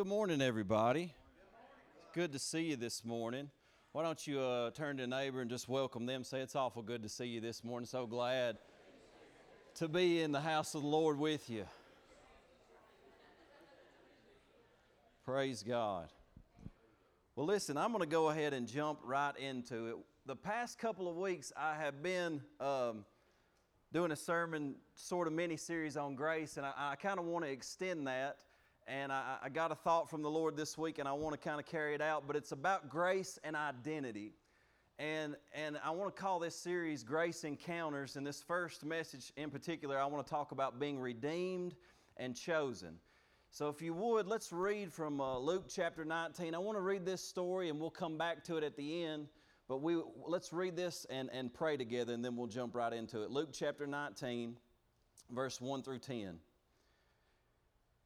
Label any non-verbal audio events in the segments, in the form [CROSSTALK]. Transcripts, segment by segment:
good morning, everybody. Good to see you this morning. Why don't you uh, turn to a neighbor and just welcome them? Say, It's awful good to see you this morning. So glad to be in the house of the Lord with you. Praise God. Well, listen, I'm going to go ahead and jump right into it. The past couple of weeks, I have been um, doing a sermon, sort of mini series on grace, and I, I kind of want to extend that and I, I, got a thought from the Lord this week, and I want to kind of carry it out. But it's about grace and identity, and and I want to call this series "Grace Encounters." And this first message in particular, I want to talk about being redeemed and chosen. So, if you would, let's read from uh, Luke chapter 19. I want to read this story, and we'll come back to it at the end. But we let's read this and, and pray together, and then we'll jump right into it. Luke chapter 19, verse 1 through 10.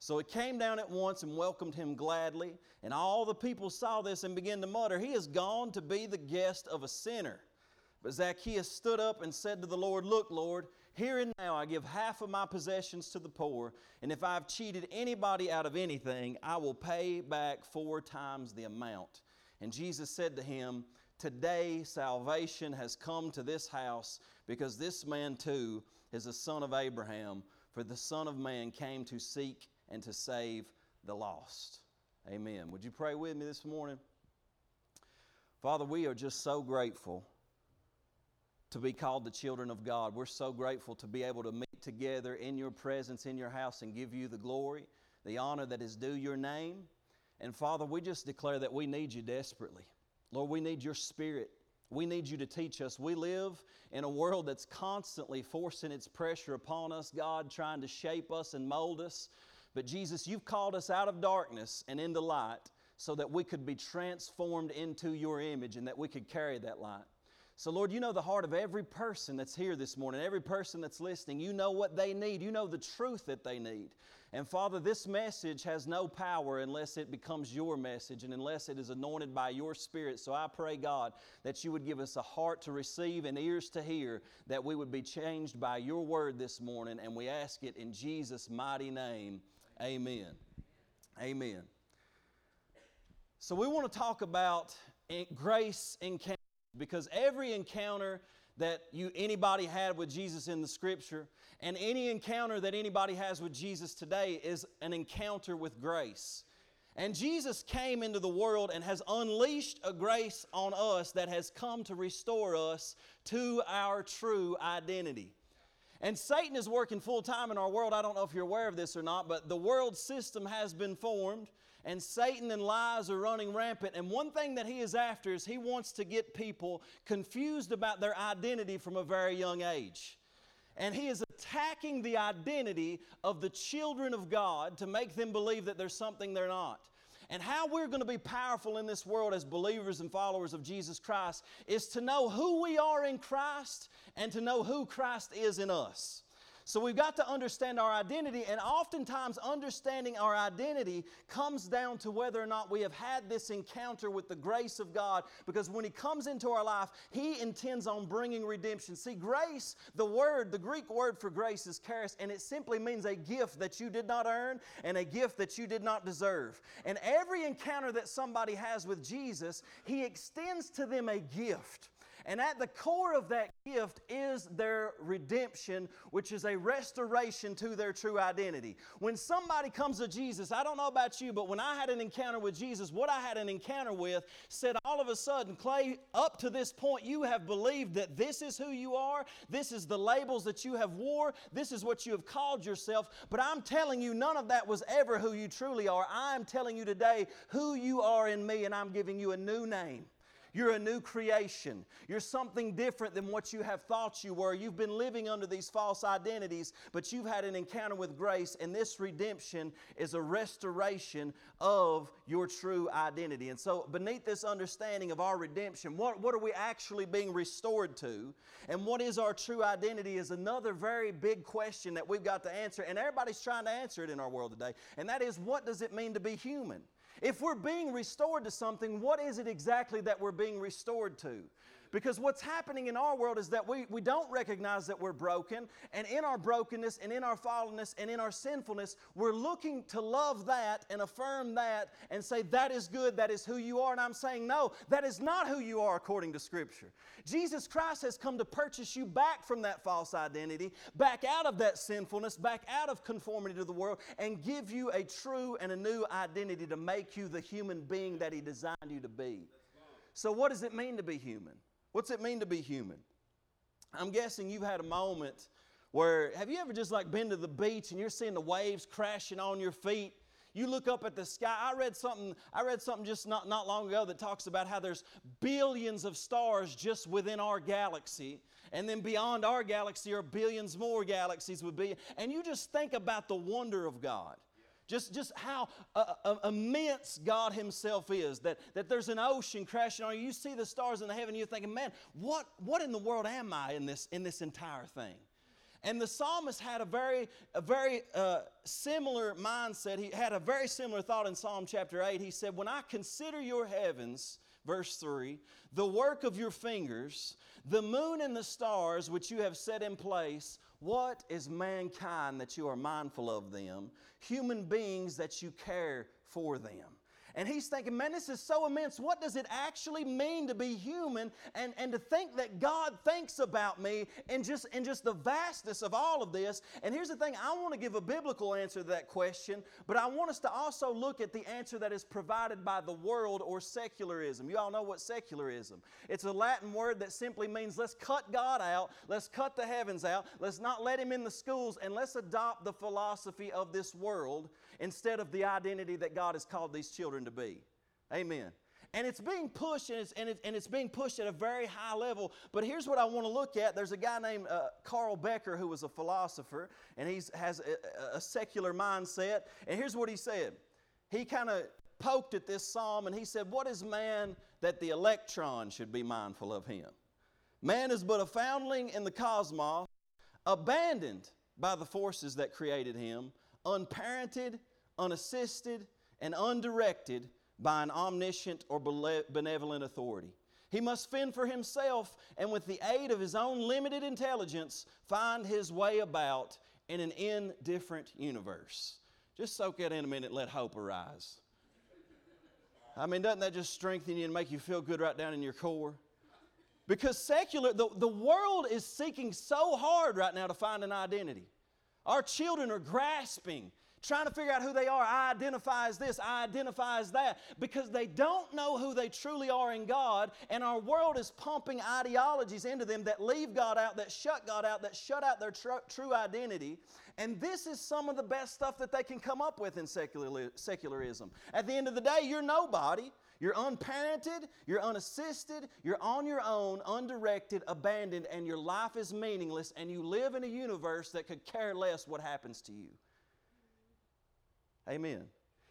So he came down at once and welcomed him gladly. And all the people saw this and began to mutter, He has gone to be the guest of a sinner. But Zacchaeus stood up and said to the Lord, Look, Lord, here and now I give half of my possessions to the poor, and if I've cheated anybody out of anything, I will pay back four times the amount. And Jesus said to him, Today salvation has come to this house, because this man too is a son of Abraham, for the Son of Man came to seek and to save the lost. Amen. Would you pray with me this morning? Father, we are just so grateful to be called the children of God. We're so grateful to be able to meet together in your presence, in your house, and give you the glory, the honor that is due your name. And Father, we just declare that we need you desperately. Lord, we need your spirit. We need you to teach us. We live in a world that's constantly forcing its pressure upon us, God, trying to shape us and mold us. But Jesus, you've called us out of darkness and into light so that we could be transformed into your image and that we could carry that light. So, Lord, you know the heart of every person that's here this morning, every person that's listening. You know what they need. You know the truth that they need. And, Father, this message has no power unless it becomes your message and unless it is anointed by your Spirit. So, I pray, God, that you would give us a heart to receive and ears to hear, that we would be changed by your word this morning. And we ask it in Jesus' mighty name. Amen. Amen. So, we want to talk about grace encounters because every encounter that you anybody had with Jesus in the scripture and any encounter that anybody has with Jesus today is an encounter with grace. And Jesus came into the world and has unleashed a grace on us that has come to restore us to our true identity. And Satan is working full time in our world. I don't know if you're aware of this or not, but the world system has been formed, and Satan and lies are running rampant. And one thing that he is after is he wants to get people confused about their identity from a very young age. And he is attacking the identity of the children of God to make them believe that there's something they're not. And how we're going to be powerful in this world as believers and followers of Jesus Christ is to know who we are in Christ and to know who Christ is in us. So we've got to understand our identity, and oftentimes understanding our identity comes down to whether or not we have had this encounter with the grace of God. Because when He comes into our life, He intends on bringing redemption. See, grace, the word, the Greek word for grace is charis, and it simply means a gift that you did not earn and a gift that you did not deserve. And every encounter that somebody has with Jesus, He extends to them a gift. And at the core of that gift is their redemption, which is a restoration to their true identity. When somebody comes to Jesus, I don't know about you, but when I had an encounter with Jesus, what I had an encounter with said all of a sudden, Clay, up to this point, you have believed that this is who you are, this is the labels that you have wore, this is what you have called yourself, but I'm telling you, none of that was ever who you truly are. I'm telling you today who you are in me, and I'm giving you a new name. You're a new creation. You're something different than what you have thought you were. You've been living under these false identities, but you've had an encounter with grace, and this redemption is a restoration of your true identity. And so, beneath this understanding of our redemption, what, what are we actually being restored to? And what is our true identity is another very big question that we've got to answer. And everybody's trying to answer it in our world today. And that is what does it mean to be human? If we're being restored to something, what is it exactly that we're being restored to? Because what's happening in our world is that we, we don't recognize that we're broken, and in our brokenness and in our fallenness and in our sinfulness, we're looking to love that and affirm that and say, That is good, that is who you are. And I'm saying, No, that is not who you are according to Scripture. Jesus Christ has come to purchase you back from that false identity, back out of that sinfulness, back out of conformity to the world, and give you a true and a new identity to make you the human being that He designed you to be. So, what does it mean to be human? What's it mean to be human? I'm guessing you've had a moment where, have you ever just like been to the beach and you're seeing the waves crashing on your feet? You look up at the sky. I read something, I read something just not, not long ago that talks about how there's billions of stars just within our galaxy. And then beyond our galaxy are billions more galaxies would be. And you just think about the wonder of God. Just, just how uh, uh, immense God Himself is. That, that there's an ocean crashing on you. You see the stars in the heaven, you're thinking, man, what, what in the world am I in this, in this entire thing? And the psalmist had a very, a very uh, similar mindset. He had a very similar thought in Psalm chapter 8. He said, When I consider your heavens, verse 3, the work of your fingers, the moon and the stars which you have set in place, what is mankind that you are mindful of them? Human beings that you care for them. And he's thinking, man, this is so immense. What does it actually mean to be human? And, and to think that God thinks about me and just, and just the vastness of all of this. And here's the thing I want to give a biblical answer to that question, but I want us to also look at the answer that is provided by the world or secularism. You all know what secularism. It's a Latin word that simply means let's cut God out, let's cut the heavens out, let's not let him in the schools, and let's adopt the philosophy of this world instead of the identity that God has called these children to be. Amen. And it's being pushed, and it's, and, it, and it's being pushed at a very high level. But here's what I want to look at. There's a guy named uh, Carl Becker who was a philosopher, and he has a, a secular mindset. And here's what he said. He kind of poked at this psalm, and he said, What is man that the electron should be mindful of him? Man is but a foundling in the cosmos, abandoned by the forces that created him, unparented, unassisted, and undirected by an omniscient or benevolent authority. He must fend for himself and, with the aid of his own limited intelligence, find his way about in an indifferent universe. Just soak that in a minute let hope arise. I mean, doesn't that just strengthen you and make you feel good right down in your core? Because secular, the, the world is seeking so hard right now to find an identity. Our children are grasping trying to figure out who they are. I identify as this, I identify as that, because they don't know who they truly are in God, and our world is pumping ideologies into them that leave God out, that shut God out, that shut out their tr- true identity. And this is some of the best stuff that they can come up with in secular- secularism. At the end of the day, you're nobody. You're unparented, you're unassisted, you're on your own, undirected, abandoned, and your life is meaningless, and you live in a universe that could care less what happens to you. Amen.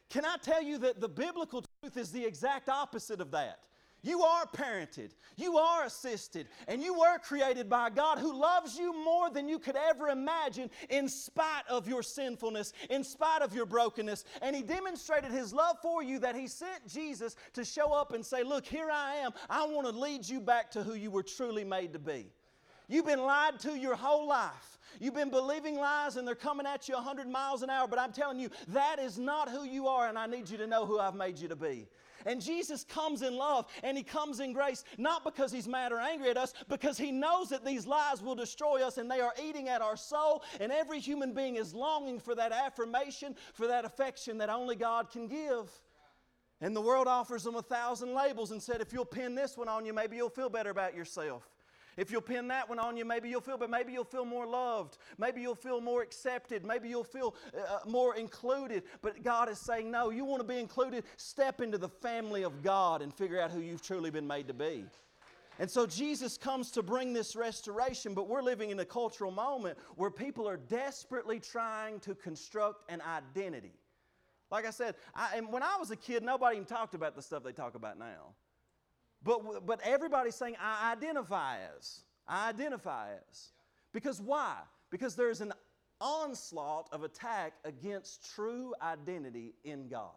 Can I tell you that the biblical truth is the exact opposite of that? You are parented, you are assisted, and you were created by God who loves you more than you could ever imagine in spite of your sinfulness, in spite of your brokenness. And He demonstrated His love for you that He sent Jesus to show up and say, Look, here I am. I want to lead you back to who you were truly made to be. You've been lied to your whole life. You've been believing lies and they're coming at you 100 miles an hour, but I'm telling you, that is not who you are, and I need you to know who I've made you to be. And Jesus comes in love and He comes in grace, not because He's mad or angry at us, because He knows that these lies will destroy us and they are eating at our soul. And every human being is longing for that affirmation, for that affection that only God can give. And the world offers them a thousand labels and said, if you'll pin this one on you, maybe you'll feel better about yourself. If you'll pin that one on you, maybe you'll feel, but maybe you'll feel more loved. Maybe you'll feel more accepted. Maybe you'll feel uh, uh, more included. But God is saying, no, you want to be included? Step into the family of God and figure out who you've truly been made to be. And so Jesus comes to bring this restoration, but we're living in a cultural moment where people are desperately trying to construct an identity. Like I said, I, and when I was a kid, nobody even talked about the stuff they talk about now. But, but everybody's saying, I identify as. I identify as. Because why? Because there's an onslaught of attack against true identity in God.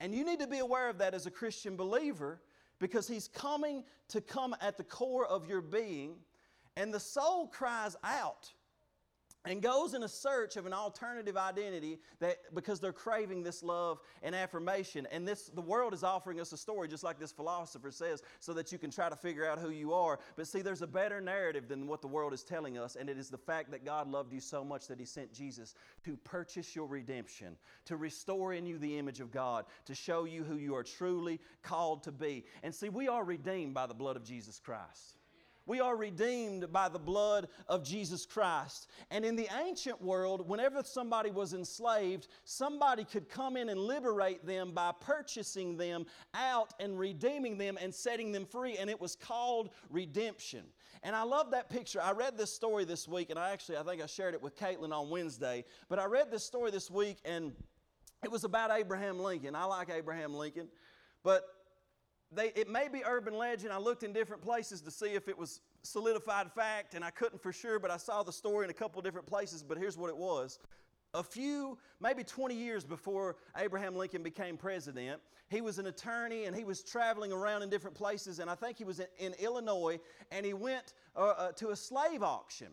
And you need to be aware of that as a Christian believer because He's coming to come at the core of your being. And the soul cries out and goes in a search of an alternative identity that because they're craving this love and affirmation. And this the world is offering us a story just like this philosopher says so that you can try to figure out who you are. But see there's a better narrative than what the world is telling us and it is the fact that God loved you so much that he sent Jesus to purchase your redemption to restore in you the image of God to show you who you are truly called to be. And see we are redeemed by the blood of Jesus Christ we are redeemed by the blood of Jesus Christ. And in the ancient world, whenever somebody was enslaved, somebody could come in and liberate them by purchasing them out and redeeming them and setting them free. And it was called redemption. And I love that picture. I read this story this week, and I actually, I think I shared it with Caitlin on Wednesday. But I read this story this week, and it was about Abraham Lincoln. I like Abraham Lincoln. But they, it may be urban legend. I looked in different places to see if it was solidified fact, and I couldn't for sure, but I saw the story in a couple different places. But here's what it was. A few, maybe 20 years before Abraham Lincoln became president, he was an attorney and he was traveling around in different places. And I think he was in, in Illinois and he went uh, uh, to a slave auction.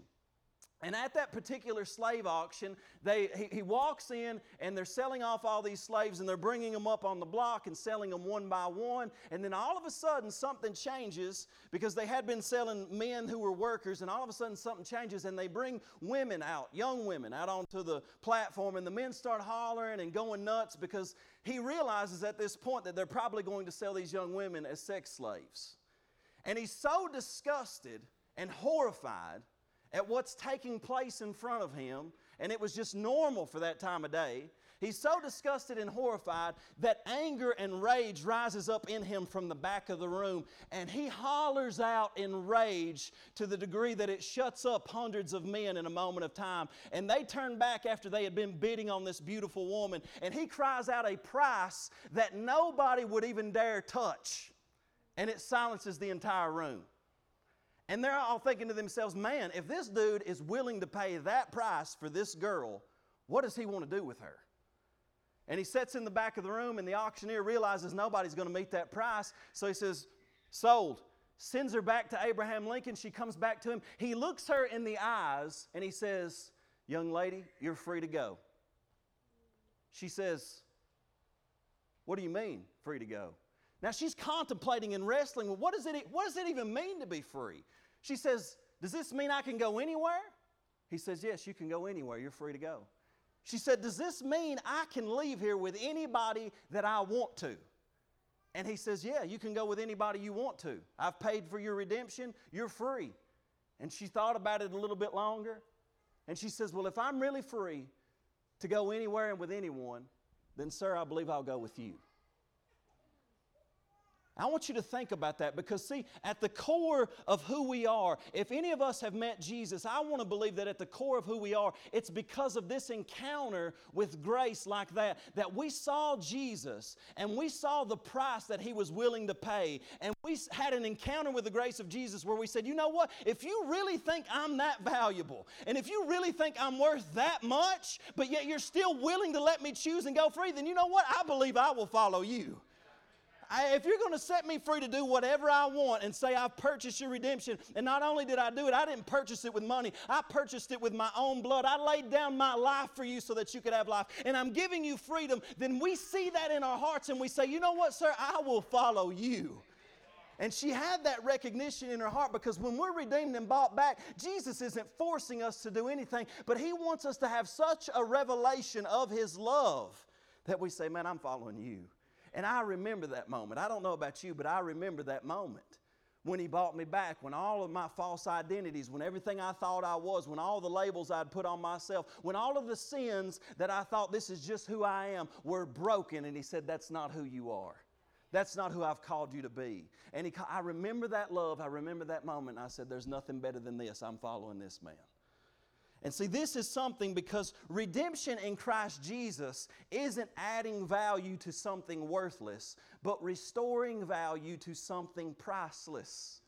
And at that particular slave auction, they, he, he, walks in and they're selling off all these slaves and they're bringing them up on the block and selling them one by one. And then all of a sudden, something changes because they had been selling men who were workers, and all of a sudden, something changes and they bring women out, young women, out onto the platform. And the men start hollering and going nuts because he realizes at this point that they're probably going to sell these young women as sex slaves. And he's so disgusted and horrified at what's taking place in front of him, and it was just normal for that time of day. He's so disgusted and horrified that anger and rage rises up in him from the back of the room, and he hollers out in rage to the degree that it shuts up hundreds of men in a moment of time. And they turn back after they had been bidding on this beautiful woman, and he cries out a price that nobody would even dare touch, and it silences the entire room. And they're all thinking to themselves, man, if this dude is willing to pay that price for this girl, what does he want to do with her? And he sits in the back of the room, and the auctioneer realizes nobody's going to meet that price. So he says, Sold. Sends her back to Abraham Lincoln. She comes back to him. He looks her in the eyes and he says, Young lady, you're free to go. She says, What do you mean, free to go? Now she's contemplating and wrestling. Well, what does, it, what does it even mean to be free? She says, Does this mean I can go anywhere? He says, Yes, you can go anywhere. You're free to go. She said, Does this mean I can leave here with anybody that I want to? And he says, Yeah, you can go with anybody you want to. I've paid for your redemption. You're free. And she thought about it a little bit longer. And she says, Well, if I'm really free to go anywhere and with anyone, then, sir, I believe I'll go with you. I want you to think about that because, see, at the core of who we are, if any of us have met Jesus, I want to believe that at the core of who we are, it's because of this encounter with grace like that, that we saw Jesus and we saw the price that He was willing to pay. And we had an encounter with the grace of Jesus where we said, you know what? If you really think I'm that valuable, and if you really think I'm worth that much, but yet you're still willing to let me choose and go free, then you know what? I believe I will follow you. I, if you're going to set me free to do whatever I want and say I've purchased your redemption, and not only did I do it, I didn't purchase it with money, I purchased it with my own blood. I laid down my life for you so that you could have life, and I'm giving you freedom, then we see that in our hearts and we say, you know what, sir, I will follow you. And she had that recognition in her heart because when we're redeemed and bought back, Jesus isn't forcing us to do anything, but He wants us to have such a revelation of His love that we say, Man, I'm following you. And I remember that moment. I don't know about you, but I remember that moment when He bought me back, when all of my false identities, when everything I thought I was, when all the labels I'd put on myself, when all of the sins that I thought this is just who I am were broken, and He said, That's not who you are. That's not who I've called you to be. And he, I remember that love. I remember that moment. I said, There's nothing better than this. I'm following this man. And see, this is something because redemption in Christ Jesus isn't adding value to something worthless, but restoring value to something priceless.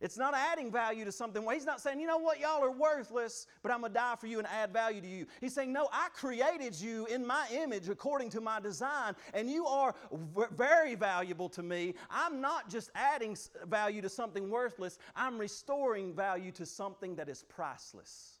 It's not adding value to something. He's not saying, you know what, y'all are worthless, but I'm going to die for you and add value to you. He's saying, no, I created you in my image according to my design, and you are very valuable to me. I'm not just adding value to something worthless, I'm restoring value to something that is priceless.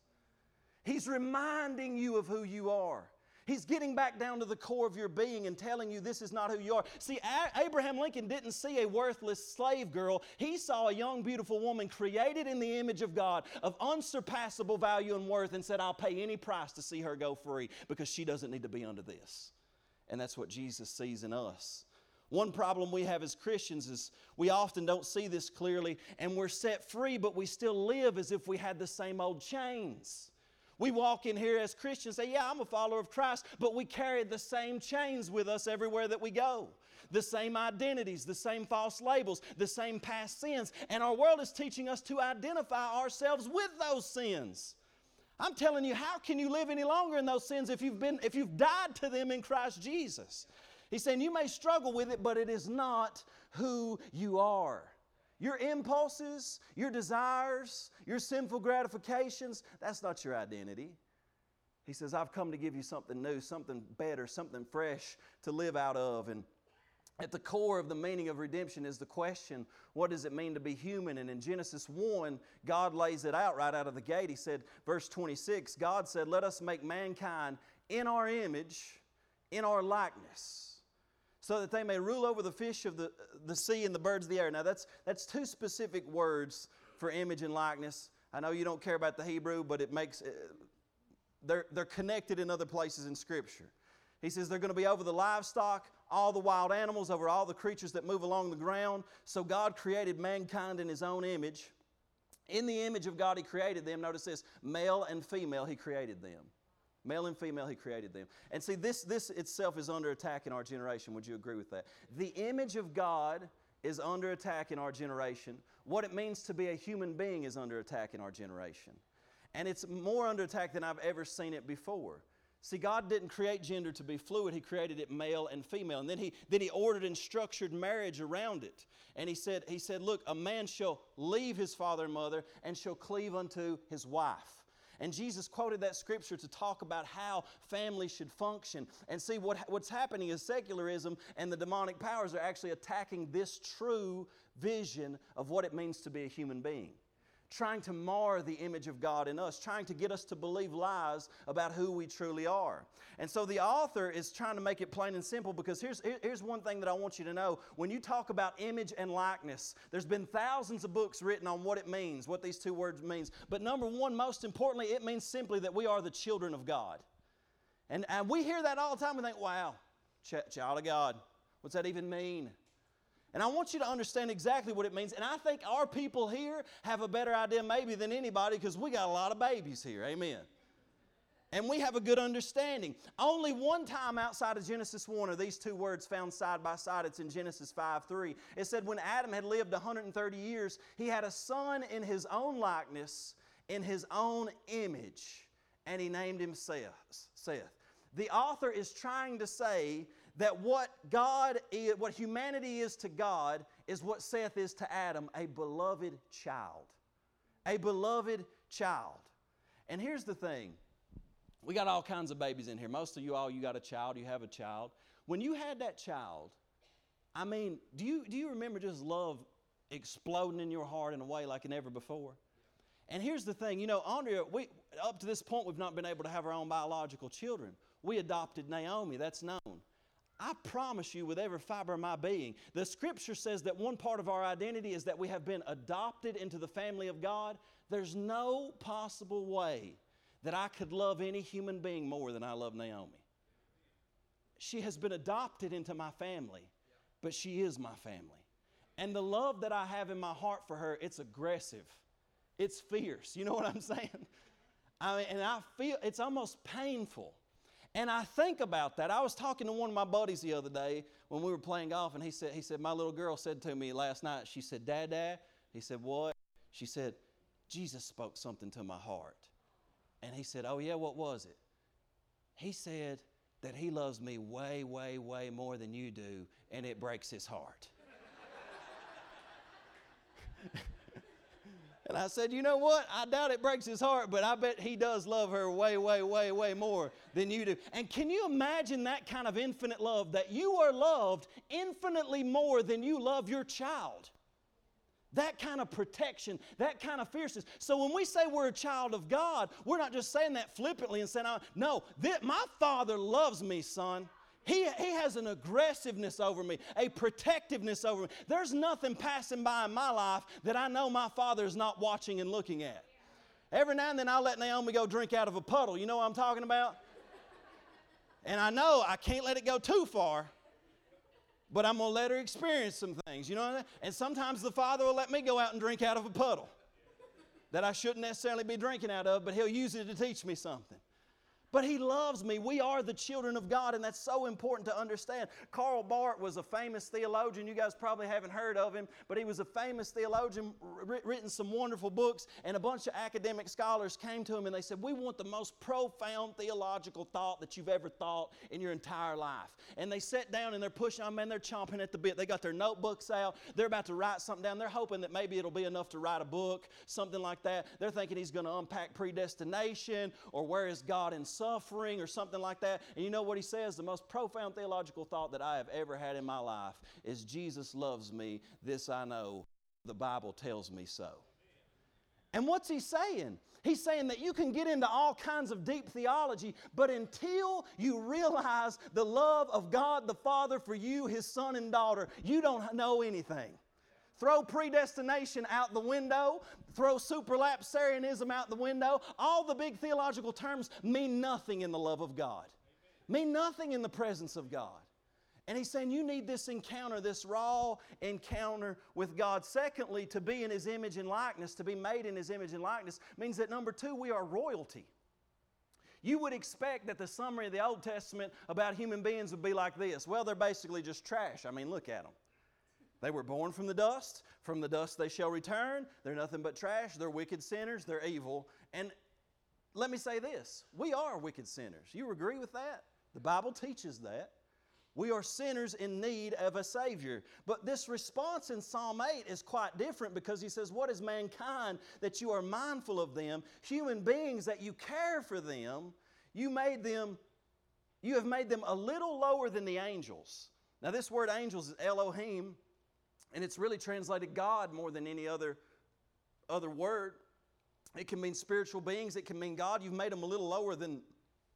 He's reminding you of who you are. He's getting back down to the core of your being and telling you this is not who you are. See, Abraham Lincoln didn't see a worthless slave girl. He saw a young, beautiful woman created in the image of God of unsurpassable value and worth and said, I'll pay any price to see her go free because she doesn't need to be under this. And that's what Jesus sees in us. One problem we have as Christians is we often don't see this clearly and we're set free, but we still live as if we had the same old chains. We walk in here as Christians, say, Yeah, I'm a follower of Christ, but we carry the same chains with us everywhere that we go. The same identities, the same false labels, the same past sins. And our world is teaching us to identify ourselves with those sins. I'm telling you, how can you live any longer in those sins if you've, been, if you've died to them in Christ Jesus? He's saying you may struggle with it, but it is not who you are. Your impulses, your desires, your sinful gratifications, that's not your identity. He says, I've come to give you something new, something better, something fresh to live out of. And at the core of the meaning of redemption is the question what does it mean to be human? And in Genesis 1, God lays it out right out of the gate. He said, verse 26, God said, Let us make mankind in our image, in our likeness so that they may rule over the fish of the, the sea and the birds of the air. Now, that's, that's two specific words for image and likeness. I know you don't care about the Hebrew, but it makes, uh, they're, they're connected in other places in Scripture. He says they're going to be over the livestock, all the wild animals, over all the creatures that move along the ground. So God created mankind in His own image. In the image of God, He created them. Notice this male and female, He created them. Male and female, He created them. And see, this, this itself is under attack in our generation. Would you agree with that? The image of God is under attack in our generation. What it means to be a human being is under attack in our generation. And it's more under attack than I've ever seen it before. See, God didn't create gender to be fluid. He created it male and female. And then he, then he ordered and structured marriage around it. And he said, he said, Look, a man shall leave his father and mother and shall cleave unto his wife. And Jesus quoted that scripture to talk about how families should function. And see, what, what's happening is secularism and the demonic powers are actually attacking this true vision of what it means to be a human being trying to mar the image of God in us, trying to get us to believe lies about who we truly are. And so the author is trying to make it plain and simple because here's, here's one thing that I want you to know. When you talk about image and likeness, there's been thousands of books written on what it means, what these two words means. But number one, most importantly, it means simply that we are the children of God. And, and we hear that all the time and think, wow, ch- child of God, what's that even mean? And I want you to understand exactly what it means. And I think our people here have a better idea maybe than anybody because we got a lot of babies here. Amen. And we have a good understanding. Only one time outside of Genesis 1 are these two words found side by side. It's in Genesis 5 3. It said, When Adam had lived 130 years, he had a son in his own likeness, in his own image, and he named him Seth. Seth. The author is trying to say that what God is, what humanity is to God is what Seth is to Adam, a beloved child. A beloved child. And here's the thing. We got all kinds of babies in here. Most of you all you got a child, you have a child. When you had that child, I mean, do you do you remember just love exploding in your heart in a way like never before? And here's the thing, you know, Andrea, we up to this point we've not been able to have our own biological children. We adopted Naomi, that's known. I promise you, with every fiber of my being, the scripture says that one part of our identity is that we have been adopted into the family of God. There's no possible way that I could love any human being more than I love Naomi. She has been adopted into my family, but she is my family. And the love that I have in my heart for her, it's aggressive. It's fierce. You know what I'm [LAUGHS] saying? I mean, and I feel it's almost painful. And I think about that. I was talking to one of my buddies the other day when we were playing golf, and he said, he said, My little girl said to me last night, she said, Dad, Dad, he said, What? She said, Jesus spoke something to my heart. And he said, Oh, yeah, what was it? He said that he loves me way, way, way more than you do, and it breaks his heart. [LAUGHS] and I said, You know what? I doubt it breaks his heart, but I bet he does love her way, way, way, way more than you do. And can you imagine that kind of infinite love that you are loved infinitely more than you love your child? That kind of protection, that kind of fierceness. So when we say we're a child of God, we're not just saying that flippantly and saying, no, my father loves me, son. He, he has an aggressiveness over me, a protectiveness over me. There's nothing passing by in my life that I know my father is not watching and looking at. Every now and then I'll let Naomi go drink out of a puddle. You know what I'm talking about? And I know I can't let it go too far but I'm going to let her experience some things, you know? And sometimes the Father will let me go out and drink out of a puddle that I shouldn't necessarily be drinking out of, but He'll use it to teach me something. But he loves me. We are the children of God, and that's so important to understand. Karl Barth was a famous theologian. You guys probably haven't heard of him, but he was a famous theologian, written some wonderful books, and a bunch of academic scholars came to him and they said, We want the most profound theological thought that you've ever thought in your entire life. And they sat down and they're pushing, oh man, they're chomping at the bit. They got their notebooks out. They're about to write something down. They're hoping that maybe it'll be enough to write a book, something like that. They're thinking he's going to unpack predestination or where is God in suffering or something like that. And you know what he says? The most profound theological thought that I have ever had in my life is Jesus loves me. This I know. The Bible tells me so. And what's he saying? He's saying that you can get into all kinds of deep theology, but until you realize the love of God the Father for you, His son and daughter, you don't know anything. Throw predestination out the window, throw supralapsarianism out the window. All the big theological terms mean nothing in the love of God, mean nothing in the presence of God. And he's saying you need this encounter, this raw encounter with God. Secondly, to be in his image and likeness, to be made in his image and likeness, means that number two, we are royalty. You would expect that the summary of the Old Testament about human beings would be like this. Well, they're basically just trash. I mean, look at them. They were born from the dust. From the dust they shall return. They're nothing but trash. They're wicked sinners. They're evil. And let me say this we are wicked sinners. You agree with that? The Bible teaches that. We are sinners in need of a Savior. But this response in Psalm 8 is quite different because he says, What is mankind that you are mindful of them? Human beings that you care for them. You made them, you have made them a little lower than the angels. Now, this word angels is Elohim, and it's really translated God more than any other, other word. It can mean spiritual beings, it can mean God. You've made them a little lower than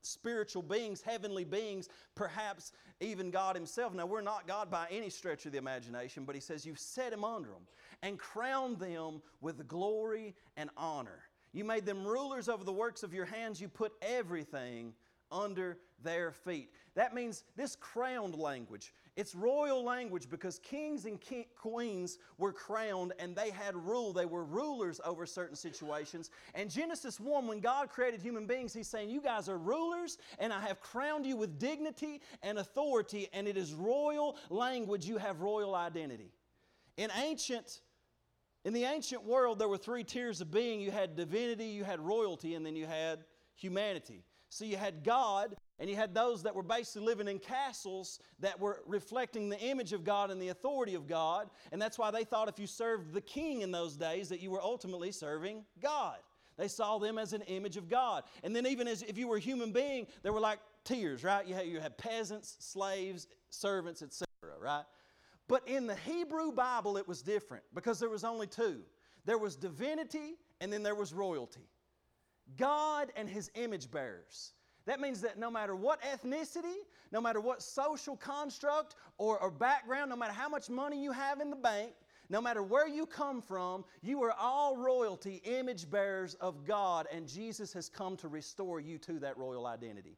spiritual beings, heavenly beings, perhaps even God Himself. Now, we're not God by any stretch of the imagination, but He says, You've set Him under them and crowned them with glory and honor. You made them rulers over the works of your hands. You put everything under their feet. That means this crowned language. It's royal language because kings and queens were crowned and they had rule. They were rulers over certain situations. And Genesis 1, when God created human beings, He's saying, You guys are rulers, and I have crowned you with dignity and authority, and it is royal language. You have royal identity. In ancient in the ancient world, there were three tiers of being. You had divinity, you had royalty, and then you had humanity. So you had God, and you had those that were basically living in castles that were reflecting the image of God and the authority of God. And that's why they thought if you served the king in those days, that you were ultimately serving God. They saw them as an image of God. And then, even as if you were a human being, there were like tiers, right? You had, you had peasants, slaves, servants, etc., right? But in the Hebrew Bible, it was different because there was only two there was divinity and then there was royalty. God and His image bearers. That means that no matter what ethnicity, no matter what social construct or, or background, no matter how much money you have in the bank, no matter where you come from, you are all royalty, image bearers of God, and Jesus has come to restore you to that royal identity.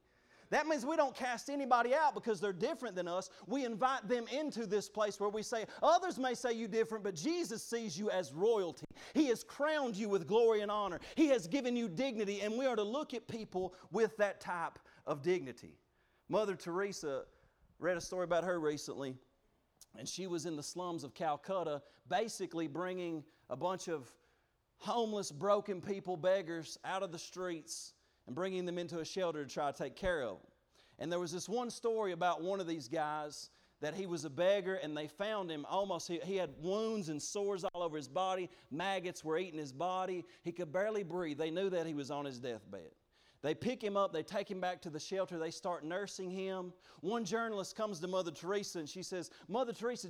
That means we don't cast anybody out because they're different than us. We invite them into this place where we say, others may say you different, but Jesus sees you as royalty. He has crowned you with glory and honor. He has given you dignity, and we are to look at people with that type of dignity. Mother Teresa read a story about her recently, and she was in the slums of Calcutta, basically bringing a bunch of homeless, broken people, beggars, out of the streets and bringing them into a shelter to try to take care of them. And there was this one story about one of these guys that he was a beggar and they found him almost, he, he, had wounds and sores all over his body. Maggots were eating his body. He could barely breathe. They knew that he was on his deathbed. They pick him up, they take him back to the shelter, they start nursing him. One journalist comes to Mother Teresa and she says, Mother Teresa,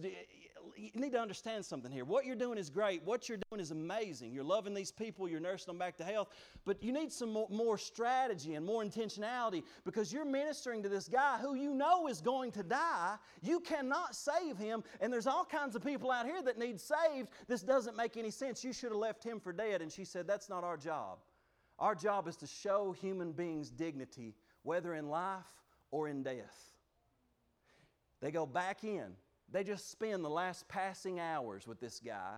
you need to understand something here. What you're doing is great. What you're doing is amazing. You're loving these people, you're nursing them back to health, but you need some more, strategy and more intentionality because you're ministering to this guy who you know is going to die. You cannot save him, and there's all kinds of people out here that need saved. This doesn't make any sense. You should have left him for dead. And she said, That's not our job. Our job is to show human beings dignity, whether in life or in death. They go back in. They just spend the last passing hours with this guy.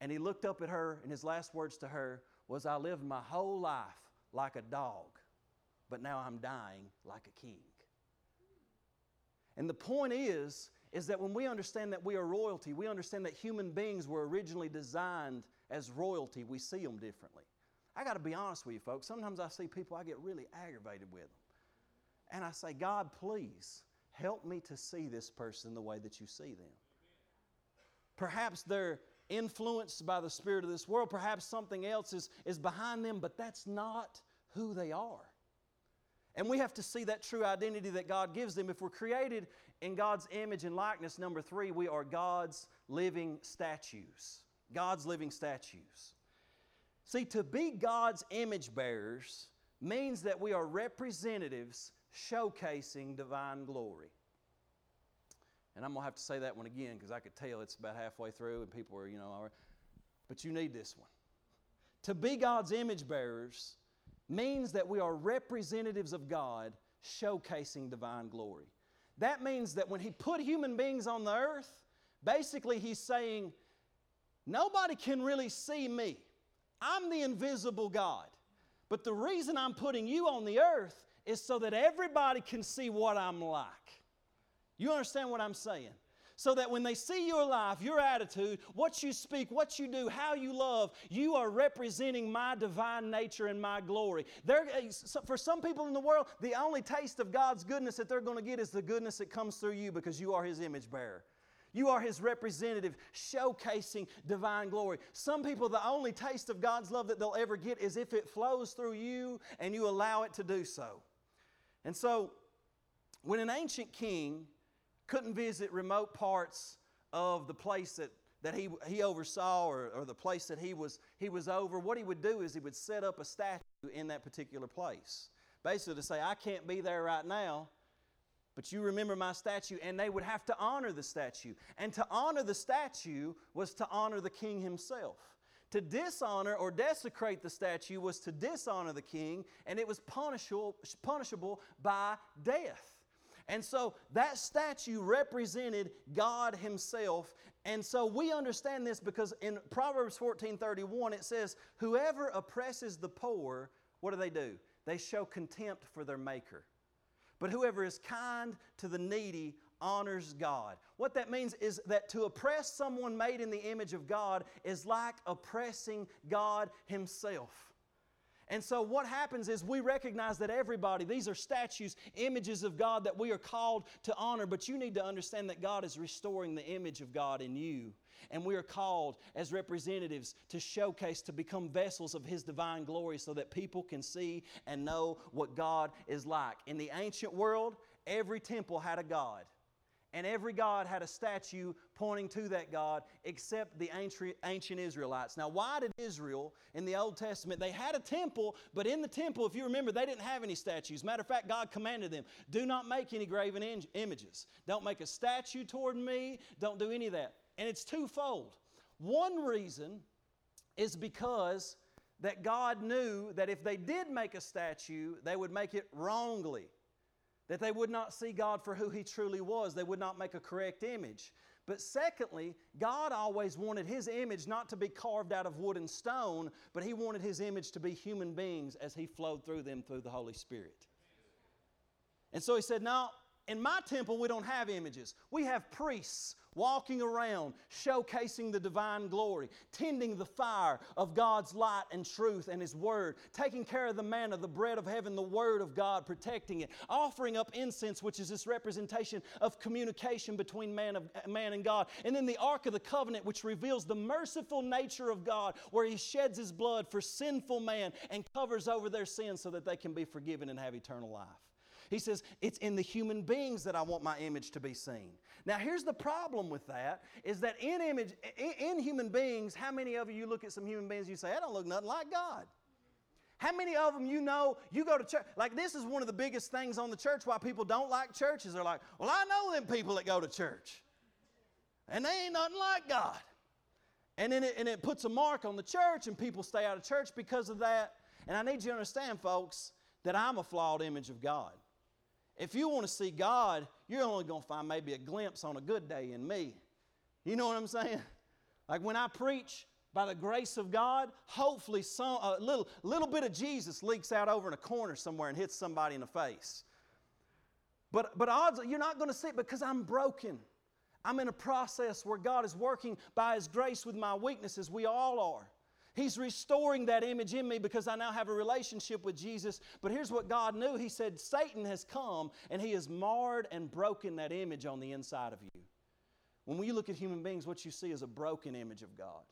And he looked up at her, and his last words to her was, I lived my whole life like a dog, but now I'm dying like a king. And the point is, is that when we understand that we are royalty, we understand that human beings were originally designed as royalty, we see them differently. I got to be honest with you, folks. Sometimes I see people, I get really aggravated with them. And I say, God, please help me to see this person the way that you see them. Perhaps they're influenced by the spirit of this world. Perhaps something else is, is behind them, but that's not who they are. And we have to see that true identity that God gives them. If we're created in God's image and likeness, number three, we are God's living statues. God's living statues. See, to be God's image bearers means that we are representatives showcasing divine glory. And I'm going to have to say that one again because I could tell it's about halfway through and people are, you know, but you need this one. To be God's image bearers means that we are representatives of God showcasing divine glory. That means that when He put human beings on the earth, basically He's saying, nobody can really see me. I'm the invisible God. But the reason I'm putting you on the earth is so that everybody can see what I'm like. You understand what I'm saying? So that when they see your life, your attitude, what you speak, what you do, how you love, you are representing my divine nature and my glory. There, eh, for some people in the world, the only taste of God's goodness that they're going to get is the goodness that comes through you because you are His image bearer. You are His representative, showcasing divine glory. Some people, the only taste of God's love that they'll ever get is if it flows through you and you allow it to do so. And so, when an ancient king couldn't visit remote parts of the place that, that he, he oversaw or, or the place that he was, he was over, what he would do is he would set up a statue in that particular place. Basically, to say, I can't be there right now, but you remember my statue, and they would have to honor the statue. And to honor the statue was to honor the king himself. To dishonor or desecrate the statue was to dishonor the king, and it was punishable, punishable by death. And so that statue represented God Himself. And so we understand this because in Proverbs 14 31, it says, Whoever oppresses the poor, what do they do? They show contempt for their Maker. But whoever is kind to the needy honors God. What that means is that to oppress someone made in the image of God is like oppressing God Himself. And so, what happens is we recognize that everybody, these are statues, images of God that we are called to honor, but you need to understand that God is restoring the image of God in you. And we are called as representatives to showcase, to become vessels of His divine glory so that people can see and know what God is like. In the ancient world, every temple had a God. And every God had a statue pointing to that God except the ancient Israelites. Now, why did Israel in the Old Testament, they had a temple, but in the temple, if you remember, they didn't have any statues. Matter of fact, God commanded them do not make any graven images. Don't make a statue toward me. Don't do any of that. And it's twofold. One reason is because that God knew that if they did make a statue, they would make it wrongly. That they would not see God for who He truly was. They would not make a correct image. But secondly, God always wanted His image not to be carved out of wood and stone, but He wanted His image to be human beings as He flowed through them through the Holy Spirit. And so He said, Now, in my temple, we don't have images. We have priests walking around, showcasing the divine glory, tending the fire of God's light and truth and His Word, taking care of the manna, the bread of heaven, the Word of God, protecting it, offering up incense, which is this representation of communication between man, of, man and God, and then the Ark of the Covenant, which reveals the merciful nature of God, where He sheds His blood for sinful man and covers over their sins so that they can be forgiven and have eternal life. He says, It's in the human beings that I want my image to be seen. Now, here's the problem with that is that in image, in, human beings, how many of you look at some human beings you say, I don't look nothing like God? How many of them you know you go to church? Like, this is one of the biggest things on the church why people don't like churches. They're like, well, I know them people that go to church, and they ain't nothing like God. And then it, and it puts a mark on the church, and people stay out of church because of that. And I need you to understand, folks, that I'm a flawed image of God. If you want to see God, you're only going to find maybe a glimpse on a good day in me. You know what I'm saying? Like when I preach, by the grace of God, hopefully some, a little, little bit of Jesus leaks out over in a corner somewhere and hits somebody in the face. But, but odds are you're not going to see it because I'm broken. I'm in a process where God is working by His grace with my weaknesses. We all are. He's restoring that image in me because I now have a relationship with Jesus. But here's what God knew He said, Satan has come and he has marred and broken that image on the inside of you. When we look at human beings, what you see is a broken image of God,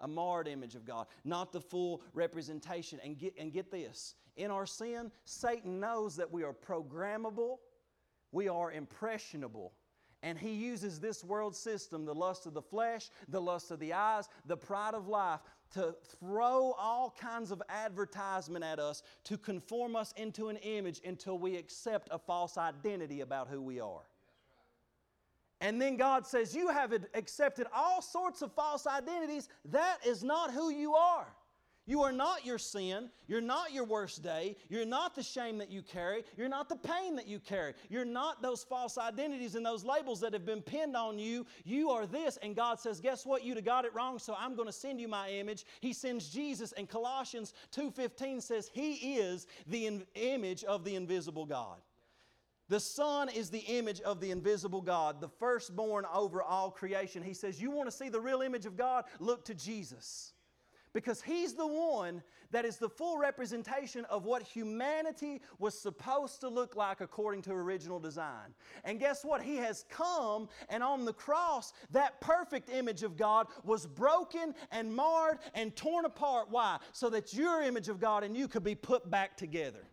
a marred image of God, not the full representation. And get, and get this in our sin, Satan knows that we are programmable, we are impressionable. And he uses this world system, the lust of the flesh, the lust of the eyes, the pride of life, to throw all kinds of advertisement at us to conform us into an image until we accept a false identity about who we are. And then God says, You have accepted all sorts of false identities. That is not who you are. You are not your sin. You're not your worst day. You're not the shame that you carry. You're not the pain that you carry. You're not those false identities and those labels that have been pinned on you. You are this. And God says, Guess what? You'd have got it wrong, so I'm going to send you my image. He sends Jesus, and Colossians 2.15 says, He is the in- image of the invisible God. The Son is the image of the invisible God, the firstborn over all creation. He says, You want to see the real image of God? Look to Jesus because he's the one that is the full representation of what humanity was supposed to look like according to original design. And guess what? He has come, and on the cross, that perfect image of God was broken and marred and torn apart. Why? So that your image of God and you could be put back together.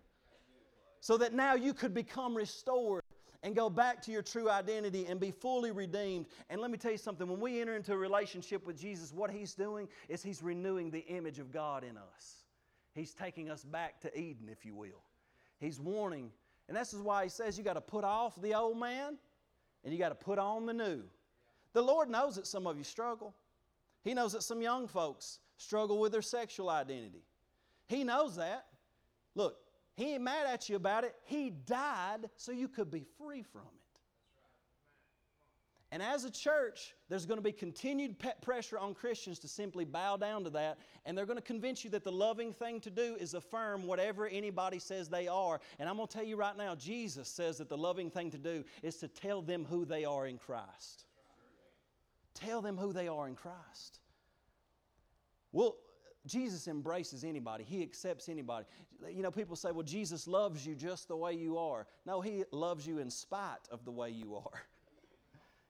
So that now you could become restored and go back to your true identity and be fully redeemed. And let me tell you something when we enter into a relationship with Jesus, what He's doing is He's renewing the image of God in us. He's taking us back to Eden, if you will. He's warning. And this is why He says you got to put off the old man and you got to put on the new. The Lord knows that some of you struggle. He knows that some young folks struggle with their sexual identity. He knows that. Look, he ain't mad at you about it. He died so you could be free from it. And as a church, there's going to be continued pressure on Christians to simply bow down to that, and they're going to convince you that the loving thing to do is affirm whatever anybody says they are. And I'm going to tell you right now, Jesus says that the loving thing to do is to tell them who they are in Christ. Tell them who they are in Christ. Well, Jesus embraces anybody, He accepts anybody. You know, people say, well, Jesus loves you just the way you are. No, He loves you in spite of the way you are. [LAUGHS]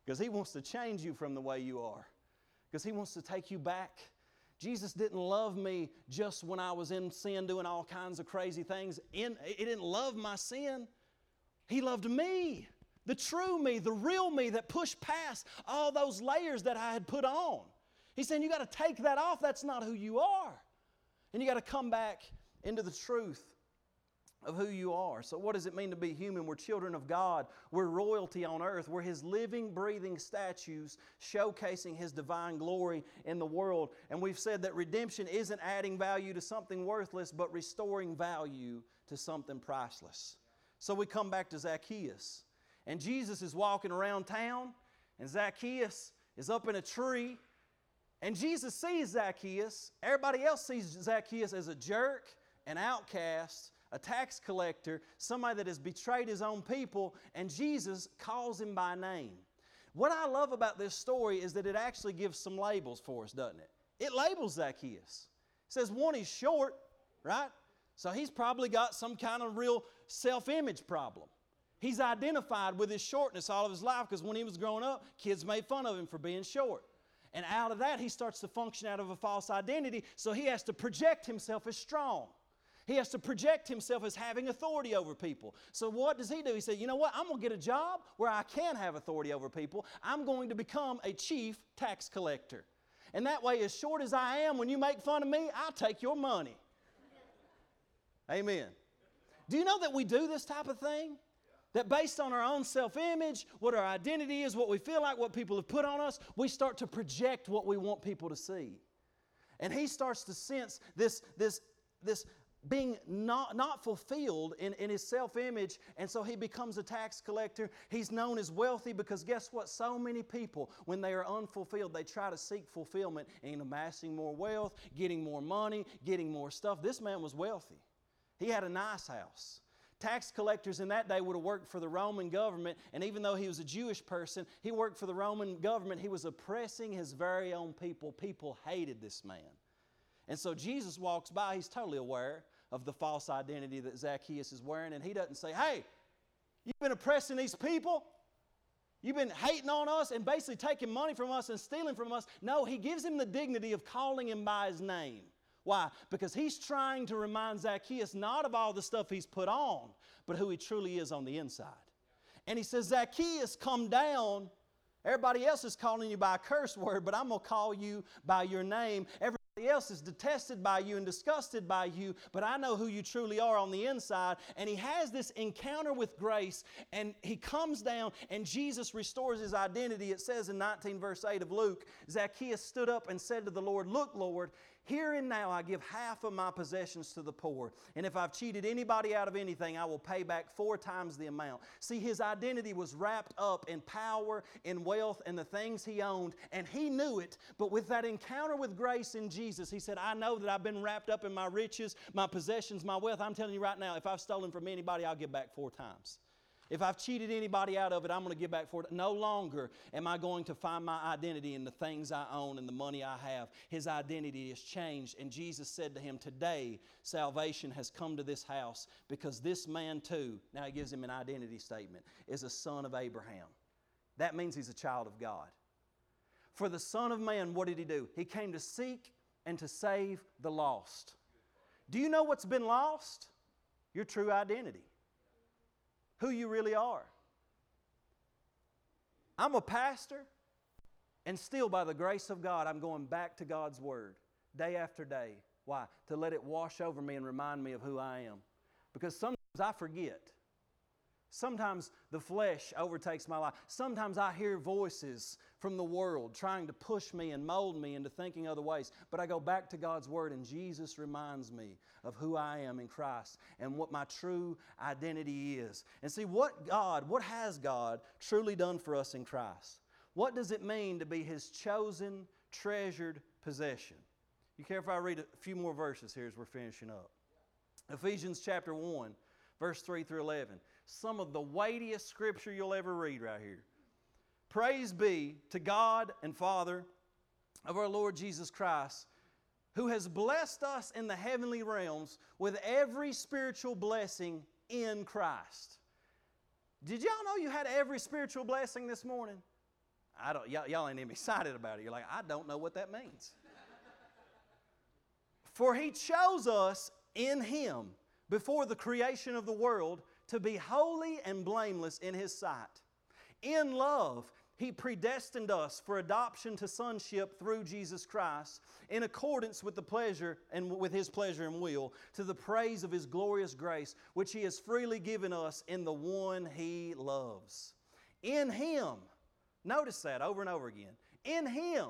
Because He wants to change you from the way you are, because He wants to take you back. Jesus didn't love me just when I was in sin doing all kinds of crazy things. In, he didn't love my sin. He loved me, the true me, the real me that pushed past all those layers that I had put on. He's saying you got to take that off. That's not who you are. And you got to come back into the truth of who you are. So, what does it mean to be human? We're children of God. We're royalty on earth. We're His living, breathing statues showcasing His divine glory in the world. And we've said that redemption isn't adding value to something worthless, but restoring value to something priceless. So we come back to Zacchaeus. And Jesus is walking around town, and Zacchaeus is up in a tree. And Jesus sees Zacchaeus. Everybody else sees Zacchaeus as a jerk, an outcast, a tax collector, somebody that has betrayed his own people, and Jesus calls him by name. What I love about this story is that it actually gives some labels for us, doesn't it? It labels Zacchaeus. It says, one, he's short, right? So he's probably got some kind of real self image problem. He's identified with his shortness all of his life because when he was growing up, kids made fun of him for being short. And out of that, he starts to function out of a false identity, so he has to project himself as strong. He has to project himself as having authority over people. So, what does he do? He said, You know what? I'm going to get a job where I can have authority over people. I'm going to become a chief tax collector. And that way, as short as I am, when you make fun of me, I'll take your money. Amen. Do you know that we do this type of thing? That based on our own self image, what our identity is, what we feel like, what people have put on us, we start to project what we want people to see. And he starts to sense this, this, this being not, not fulfilled in, in his self image, and so he becomes a tax collector. He's known as wealthy because guess what? So many people, when they are unfulfilled, they try to seek fulfillment in amassing more wealth, getting more money, getting more stuff. This man was wealthy, he had a nice house. Tax collectors in that day would have worked for the Roman government, and even though he was a Jewish person, he worked for the Roman government. He was oppressing his very own people. People hated this man. And so Jesus walks by, he's totally aware of the false identity that Zacchaeus is wearing. And he doesn't say, Hey, you've been oppressing these people. You've been hating on us and basically taking money from us and stealing from us. No, he gives him the dignity of calling him by his name. Why? Because he's trying to remind Zacchaeus not of all the stuff he's put on, but who he truly is on the inside. And he says, Zacchaeus, come down. Everybody else is calling you by a curse word, but I'm going to call you by your name. Every else is detested by you and disgusted by you, but I know who you truly are on the inside. And he has this encounter with grace, and he comes down, and Jesus restores his identity. It says in 19, verse 8 of Luke Zacchaeus stood up and said to the Lord, Look, Lord, here and now I give half of my possessions to the poor. And if I've cheated anybody out of anything, I will pay back four times the amount. See, his identity was wrapped up in power, in wealth, and the things he owned, and he knew it. But with that encounter with grace in Jesus, he said, I know that I've been wrapped up in my riches, my possessions, my wealth. I'm telling you right now, if I've stolen from anybody, I'll give back four times. If I've cheated anybody out of it, I'm going to give back for it. No longer am I going to find my identity in the things I own and the money I have. His identity has changed. And Jesus said to him, Today salvation has come to this house because this man too, now he gives him an identity statement, is a son of Abraham. That means he's a child of God. For the Son of Man, what did he do? He came to seek and to save the lost. Do you know what's been lost? Your true identity who you really are. I'm a pastor, and still, by the grace of God, I'm going back to God's Word day after day. Why? To let it wash over me and remind me of who I am. Because sometimes I forget. Sometimes the flesh overtakes my life. Sometimes I hear voices from the world trying to push me and mold me into thinking other ways. But I go back to God's Word, and Jesus reminds me of who I am in Christ and what my true identity is. And see, what God, what has God truly done for us in Christ? What does it mean to be His chosen, treasured possession? You care if I read a few more verses here as we're finishing up? Ephesians chapter 1, verse 3 through 11 some of the weightiest scripture you'll ever read right here. Praise be to God and Father of our Lord Jesus Christ, who has blessed us in the heavenly realms with every spiritual blessing in Christ. Did y'all know you had every spiritual blessing this morning? I don't, y'all, y'all ain't even [LAUGHS] excited about it. You're like, I don't know what that means. For he chose us in him before the creation of the world to be holy and blameless in His sight. In love, He predestined us for adoption to sonship through Jesus Christ in accordance with the pleasure and with His pleasure and will to the praise of His glorious grace, which He has freely given us in the one He loves. In Him, notice that over and over again, in Him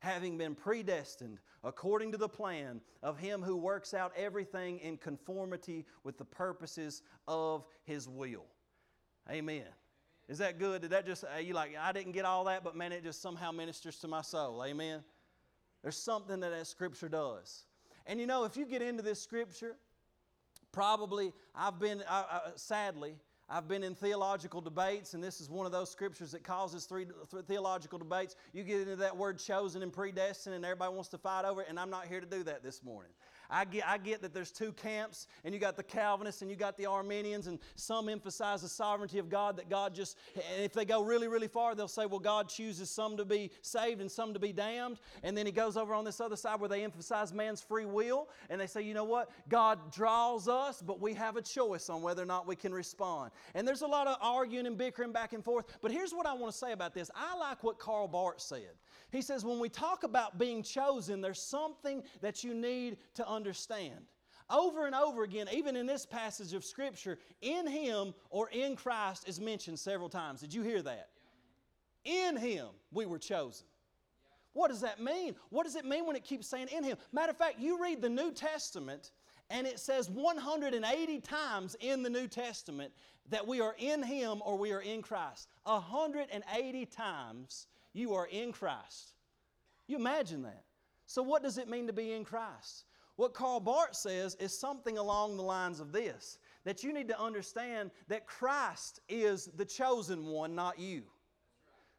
having been predestined according to the plan of Him who works out everything in conformity with the purposes of His will. Amen. Is that good? Did that just, you like, I didn't get all that, but man, it just somehow ministers to my soul. Amen. There's something that that scripture does. And you know, if you get into this scripture, probably I've been, uh, uh, sadly, I've been in theological debates, and this is one of those scriptures that causes three, theological debates. You get into that word chosen and predestined, and everybody wants to fight over it, and I'm not here to do that this morning. I get, I get that there's two camps, and you got the Calvinists and you got the Arminians, and some emphasize the sovereignty of God, that God just, and if they go really, really far, they'll say, well, God chooses some to be saved and some to be damned. And then he goes over on this other side where they emphasize man's free will, and they say, you know what? God draws us, but we have a choice on whether or not we can respond. And there's a lot of arguing and bickering back and forth, but here's what I want to say about this. I like what Karl Barth said. He says, when we talk about being chosen, there's something that you need to understand. Over and over again, even in this passage of Scripture, in Him or in Christ is mentioned several times. Did you hear that? In Him we were chosen. What does that mean? What does it mean when it keeps saying in Him? Matter of fact, you read the New Testament, and it says 180 times in the New Testament that we are in Him or we are in Christ. 180 times you are in Christ. You imagine that. So, what does it mean to be in Christ? What Karl Barth says is something along the lines of this that you need to understand that Christ is the chosen one, not you.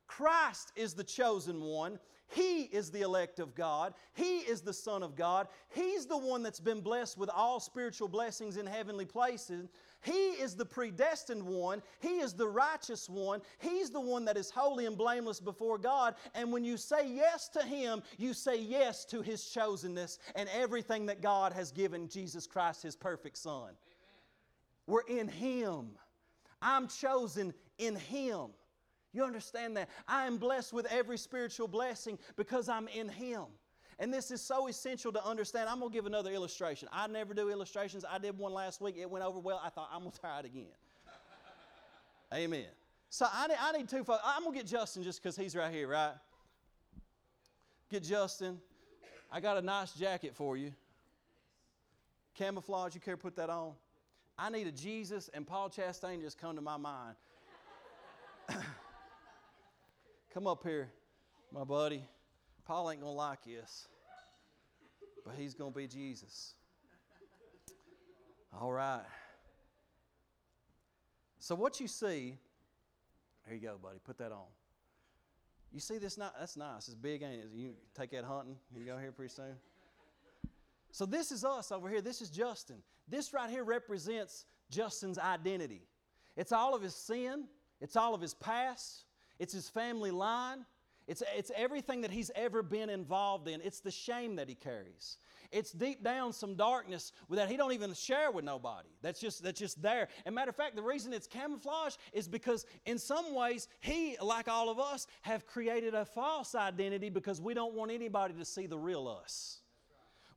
Christ is the chosen one. He is the elect of God. He is the Son of God. He's the one that's been blessed with all spiritual blessings in heavenly places. He is the predestined one. He is the righteous one. He's the one that is holy and blameless before God. And when you say yes to Him, you say yes to His chosenness and everything that God has given Jesus Christ, His perfect Son. Amen. We're in Him. I'm chosen in Him. You understand that? I am blessed with every spiritual blessing because I'm in Him. And this is so essential to understand. I'm going to give another illustration. I never do illustrations. I did one last week. It went over well. I thought, I'm going to try it again. [LAUGHS] Amen. So I need, I need two folks. I'm going to get Justin just because he's right here, right? Get Justin. I got a nice jacket for you. Camouflage, you care to put that on? I need a Jesus and Paul Chastain just come to my mind. [LAUGHS] come up here, my buddy. Paul ain't going to like this, but he's going to be Jesus. All right. So, what you see, here you go, buddy, put that on. You see this? That's nice. It's big, ain't it? You take that hunting. You go here pretty soon. So, this is us over here. This is Justin. This right here represents Justin's identity. It's all of his sin, it's all of his past, it's his family line, it's, it's everything that he's ever been involved in. It's the shame that he carries. It's deep down some darkness that he don't even share with nobody. That's just, that's just there. And matter of fact, the reason it's camouflage is because in some ways, he, like all of us, have created a false identity because we don't want anybody to see the real us.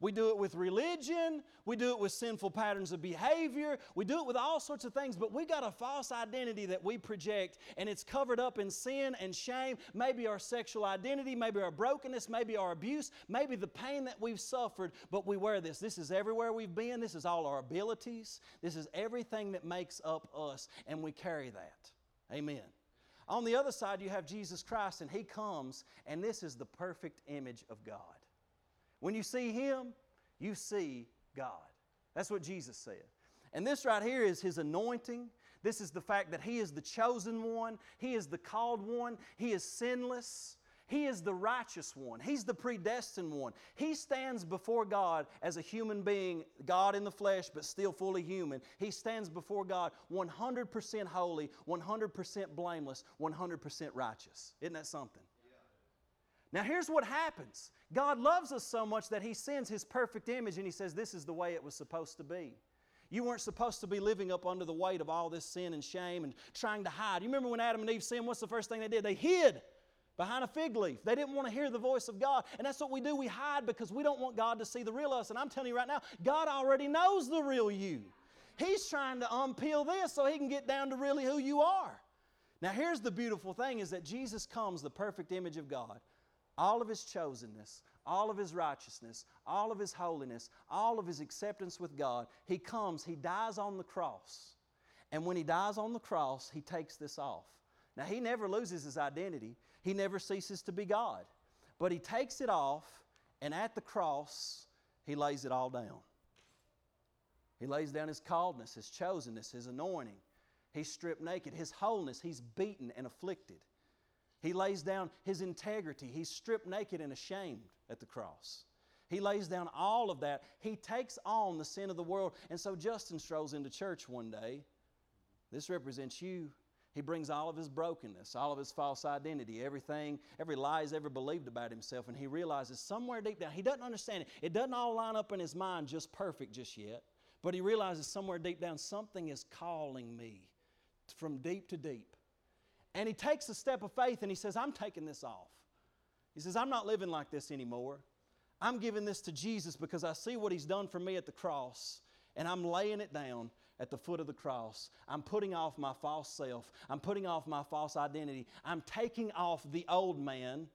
We do it with religion. We do it with sinful patterns of behavior. We do it with all sorts of things, but we got a false identity that we project, and it's covered up in sin and shame. Maybe our sexual identity, maybe our brokenness, maybe our abuse, maybe the pain that we've suffered, but we wear this. This is everywhere we've been. This is all our abilities. This is everything that makes up us, and we carry that. Amen. On the other side, you have Jesus Christ, and He comes, and this is the perfect image of God. When you see Him, you see God. That's what Jesus said. And this right here is His anointing. This is the fact that He is the chosen one, He is the called one, He is sinless. He is the righteous one. He's the predestined one. He stands before God as a human being, God in the flesh, but still fully human. He stands before God 100% holy, 100% blameless, 100% righteous. Isn't that something? Now, here's what happens God loves us so much that He sends His perfect image and He says, This is the way it was supposed to be. You weren't supposed to be living up under the weight of all this sin and shame and trying to hide. You remember when Adam and Eve sinned, what's the first thing they did? They hid behind a fig leaf. They didn't want to hear the voice of God. And that's what we do. We hide because we don't want God to see the real us. And I'm telling you right now, God already knows the real you. He's trying to unpeel this so he can get down to really who you are. Now here's the beautiful thing is that Jesus comes the perfect image of God. All of his chosenness, all of his righteousness, all of his holiness, all of his acceptance with God. He comes, he dies on the cross. And when he dies on the cross, he takes this off. Now, he never loses his identity, he never ceases to be God. But he takes it off, and at the cross, he lays it all down. He lays down his calledness, his chosenness, his anointing. He's stripped naked. His wholeness, he's beaten and afflicted. He lays down his integrity. He's stripped naked and ashamed at the cross. He lays down all of that. He takes on the sin of the world. And so Justin strolls into church one day. This represents you. He brings all of his brokenness, all of his false identity, everything, every lie he's ever believed about himself. And he realizes somewhere deep down, he doesn't understand it. It doesn't all line up in his mind just perfect just yet. But he realizes somewhere deep down, something is calling me from deep to deep. And he takes a step of faith and he says, I'm taking this off. He says, I'm not living like this anymore. I'm giving this to Jesus because I see what he's done for me at the cross, and I'm laying it down at the foot of the cross. I'm putting off my false self. I'm putting off my false identity. I'm taking off the old man,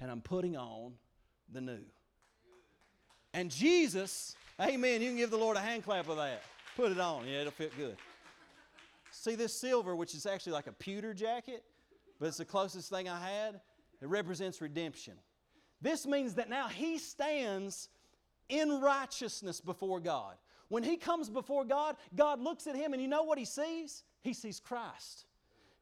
and I'm putting on the new. And Jesus, amen, you can give the Lord a hand clap of that. Put it on. Yeah, it'll fit good. See this silver, which is actually like a pewter jacket, but it's the closest thing I had. It represents redemption. This means that now he stands in righteousness before God. When he comes before God, God looks at him and you know what he sees? He sees Christ.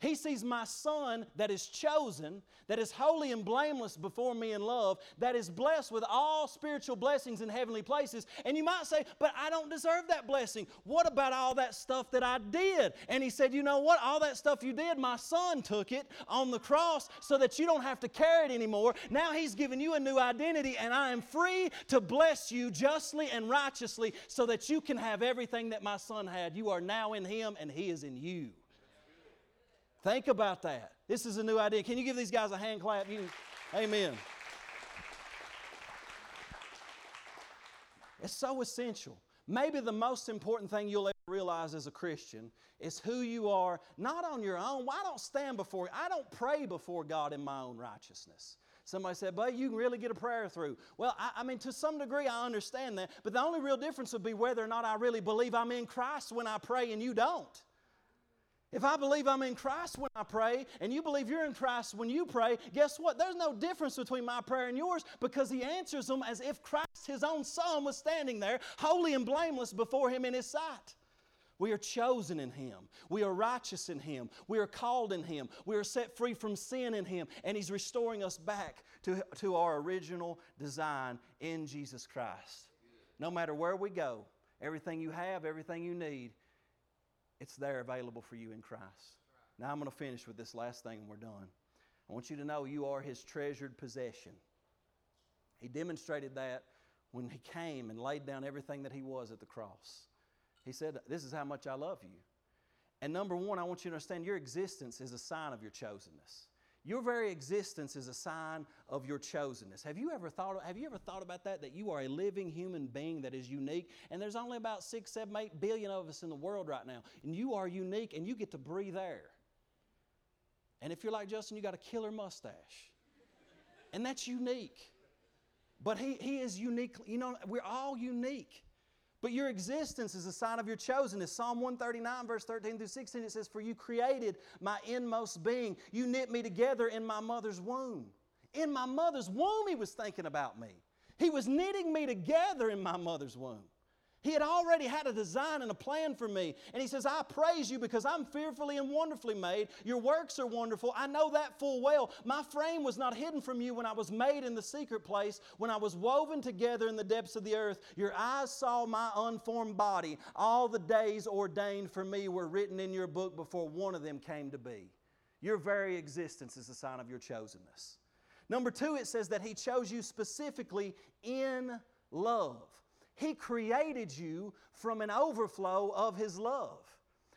He sees my son that is chosen, that is holy and blameless before me in love, that is blessed with all spiritual blessings in heavenly places. And you might say, but I don't deserve that blessing. What about all that stuff that I did? And he said, You know what? All that stuff you did, my son took it on the cross so that you don't have to carry it anymore. Now he's given you a new identity, and I am free to bless you justly and righteously so that you can have everything that my son had. You are now in him, and he is in you. Think about that. This is a new idea. Can you give these guys a hand clap? You, amen. It's so essential. Maybe the most important thing you'll ever realize as a Christian is who you are, not on your own. I don't stand before, I don't pray before God in my own righteousness. Somebody said, but you can really get a prayer through. Well, I, I, mean, to some degree, I understand that. But the only real difference would be whether or not I really believe I'm in Christ when I pray and you don't. If I believe I'm in Christ when I pray, and you believe you're in Christ when you pray, guess what? There's no difference between my prayer and yours because He answers them as if Christ, His own Son, was standing there, holy and blameless before Him in His sight. We are chosen in Him. We are righteous in Him. We are called in Him. We are set free from sin in Him. And He's restoring us back to, to our original design in Jesus Christ. No matter where we go, everything you have, everything you need, it's there available for you in Christ. Now I'm going to finish with this last thing and we're done. I want you to know you are His treasured possession. He demonstrated that when He came and laid down everything that He was at the cross. He said, This is how much I love you. And number one, I want you to understand your existence is a sign of your chosenness. Your very existence is a sign of your chosenness. Have you ever thought, have you ever thought about that? That you are a living human being that is unique, and there's only about six, seven, eight billion of us in the world right now, and you are unique and you get to breathe air. And if you're like Justin, you got a killer mustache. And that's unique. But he, he is unique. You know, we're all unique. But your existence is a sign of your chosenness. Psalm 139, verse 13 through 16, it says, For you created my inmost being. You knit me together in my mother's womb. In my mother's womb, he was thinking about me. He was knitting me together in my mother's womb. He had already had a design and a plan for me. And he says, I praise you because I'm fearfully and wonderfully made. Your works are wonderful. I know that full well. My frame was not hidden from you when I was made in the secret place, when I was woven together in the depths of the earth. Your eyes saw my unformed body. All the days ordained for me were written in your book before one of them came to be. Your very existence is a sign of your chosenness. Number two, it says that He chose you specifically in love. He created you from an overflow of His love.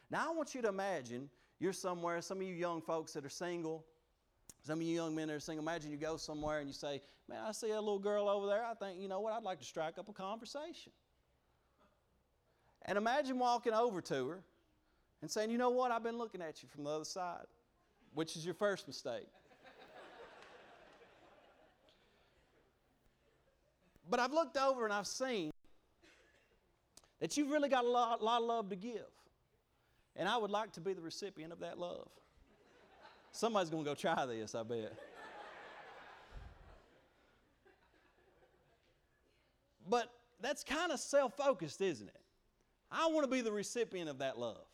Now, I want you to imagine you're somewhere, some of you young folks that are single, some of you young men that are single, imagine you go somewhere and you say, Man, I see a little girl over there. I think, you know what, I'd like to strike up a conversation. And imagine walking over to her and saying, You know what, I've been looking at you from the other side, which is your first mistake. [LAUGHS] but I've looked over and I've seen that you've really got a lot, lot of love to give. And I would like to be the recipient of that love. Somebody's going to go try this, I bet. but that's kind of self focused, isn't it? I want to be the recipient of that love.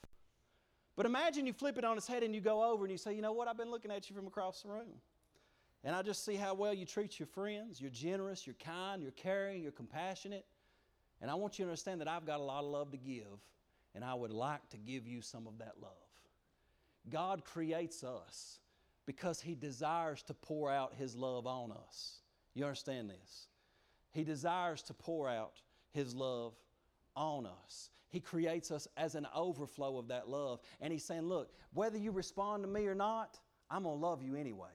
But imagine you flip it on its head and you go over and you say, you know what, I've been looking at you from across the room. And I just see how well you treat your friends. You're generous, you're kind, you're caring, you're compassionate. And I want you to understand that I've got a lot of love to give, and I would like to give you some of that love. God creates us because He desires to pour out His love on us. You understand this? He desires to pour out His love on us. He creates us as an overflow of that love. And He's saying, Look, whether you respond to me or not, I'm going to love you anyway.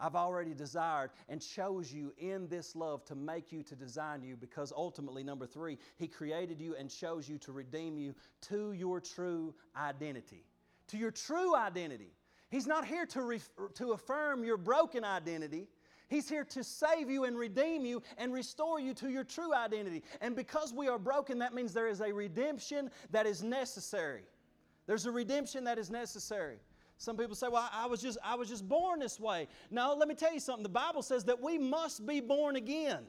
I've already desired and chose you in this love to make you, to design you, because ultimately, number three, He created you and chose you to redeem you to your true identity to your true identity. He's not here to, to affirm your broken identity. He's here to save you and redeem you and restore you to your true identity. And because we are broken, that means there is a redemption that is necessary. There's a redemption that is necessary. Some people say, "Well, I was just I was just born this way." No, let me tell you something. The Bible says that we must be born again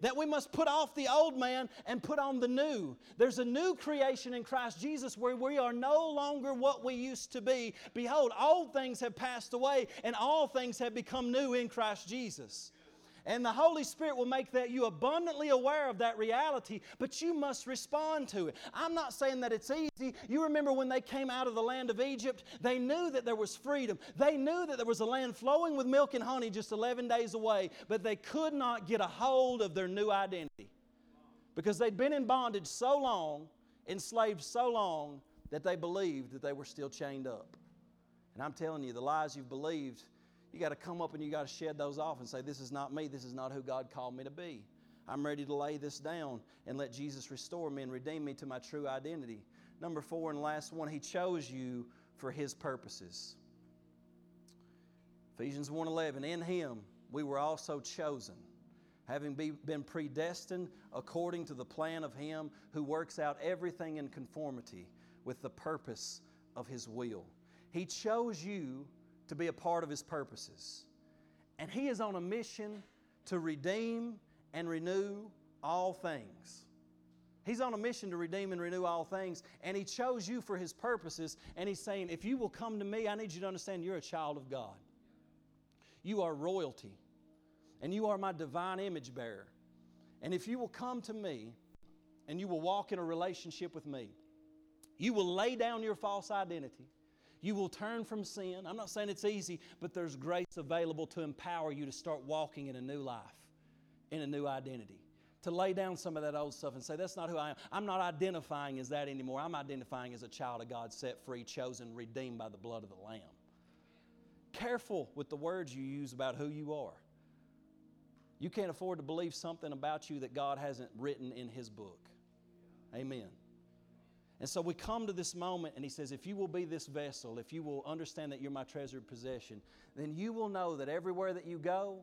that we must put off the old man and put on the new. There's a new creation in Christ Jesus where we are no longer what we used to be. Behold, old things have passed away and all things have become new in Christ Jesus. And the Holy Spirit will make that you abundantly aware of that reality, but you must respond to it. I'm not saying that it's easy. You remember when they came out of the land of Egypt, they knew that there was freedom. They knew that there was a land flowing with milk and honey just 11 days away, but they could not get a hold of their new identity because they'd been in bondage so long, enslaved so long, that they believed that they were still chained up. And I'm telling you, the lies you've believed you got to come up and you got to shed those off and say, This is not me. This is not who God called me to be. I'm ready to lay this down and let Jesus restore me and redeem me to my true identity. Number four and last one, He chose you for His purposes. Ephesians 1:11 In him we were also chosen having be, been predestined according to the plan of him who works out everything in conformity with the purpose of his will. He chose you to be a part of His purposes. And He is on a mission to redeem and renew all things. He's on a mission to redeem and renew all things, and He chose you for His purposes. And He's saying, if you will come to me, I need you to understand you're a child of God. You are royalty, and you are my divine image bearer. And if you will come to me and you will walk in a relationship with me, you will lay down your false identity you will turn from sin. I'm not saying it's easy, but there's grace available to empower you to start walking in a new life, in a new identity. To lay down some of that old stuff and say, That's not who I am. I'm not identifying as that anymore. I'm identifying as a child of God, set free, chosen, redeemed by the blood of the Lamb. Careful with the words you use about who you are. You can't afford to believe something about you that God hasn't written in His book. Amen. And so we come to this moment, and he says, If you will be this vessel, if you will understand that you're my treasured possession, then you will know that everywhere that you go,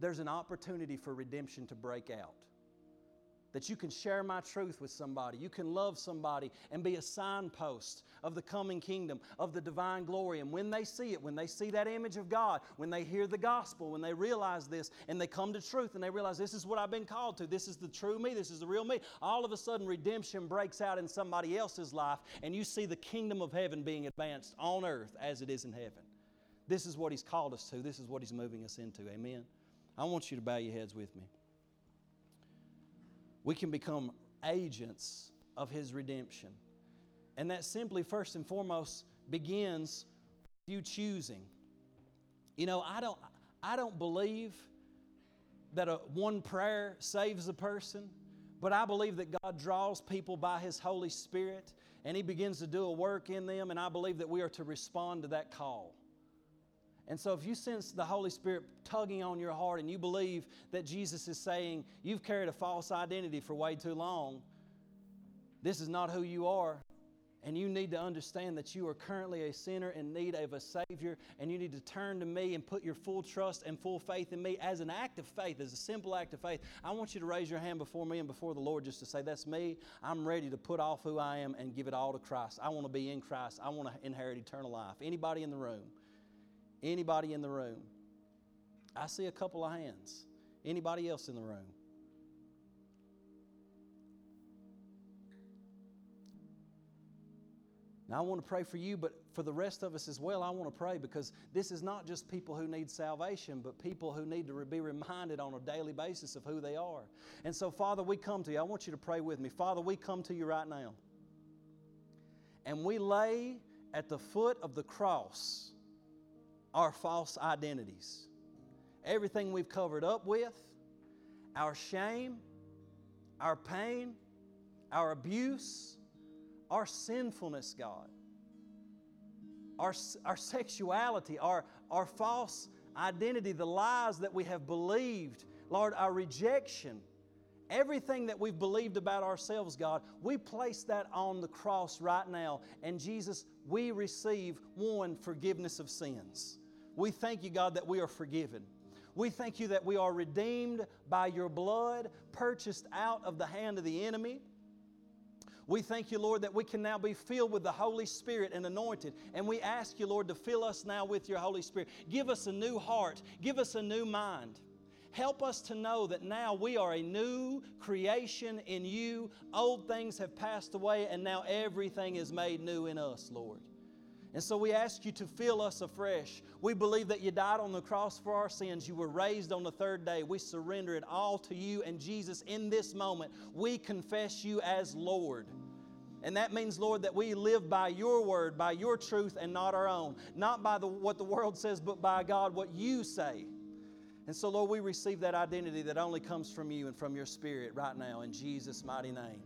there's an opportunity for redemption to break out that you can share my truth with somebody. You can love somebody and be a signpost of the coming kingdom, of the divine glory. And when they see it, when they see that image of God, when they hear the gospel, when they realize this and they come to truth and they realize this is what I've been called to, this is the true me, this is the real me, all of a sudden redemption breaks out in somebody else's life and you see the kingdom of heaven being advanced on earth as it is in heaven. This is what He's called us to, this is what He's moving us into. Amen. I want you to bow your heads with me we can become agents of His redemption. And that simply, first and foremost, begins with you choosing. You know, I don't, I don't believe that a, one prayer saves a person, but I believe that God draws people by His Holy Spirit and He begins to do a work in them, and I believe that we are to respond to that call. And so, if you sense the Holy Spirit tugging on your heart and you believe that Jesus is saying, You've carried a false identity for way too long, this is not who you are, and you need to understand that you are currently a sinner in need of a Savior, and you need to turn to me and put your full trust and full faith in me as an act of faith, as a simple act of faith. I want you to raise your hand before me and before the Lord just to say, That's me. I'm ready to put off who I am and give it all to Christ. I want to be in Christ. I want to inherit eternal life. Anybody in the room? Anybody in the room? I see a couple of hands. Anybody else in the room? Now, I want to pray for you, but for the rest of us as well, I want to pray because this is not just people who need salvation, but people who need to be reminded on a daily basis of who they are. And so, Father, we come to you. I want you to pray with me. Father, we come to you right now. And we lay at the foot of the cross our false identities. Everything we've covered up with, our shame, our pain, our abuse, our sinfulness, God, our, our sexuality, our, our false identity, the lies that we have believed, Lord, our rejection, everything that we've believed about ourselves, God, we place that on the cross right now. And Jesus, we receive one forgiveness of sins. We thank you, God, that we are forgiven. We thank you that we are redeemed by your blood, purchased out of the hand of the enemy. We thank you, Lord, that we can now be filled with the Holy Spirit and anointed. And we ask you, Lord, to fill us now with your Holy Spirit. Give us a new heart, give us a new mind. Help us to know that now we are a new creation in you. Old things have passed away, and now everything is made new in us, Lord. And so we ask you to fill us afresh. We believe that you died on the cross for our sins. You were raised on the third day. We surrender it all to you. And Jesus, in this moment, we confess you as Lord. And that means, Lord, that we live by your word, by your truth, and not our own. Not by the, what the world says, but by God, what you say. And so, Lord, we receive that identity that only comes from you and from your spirit right now in Jesus' mighty name.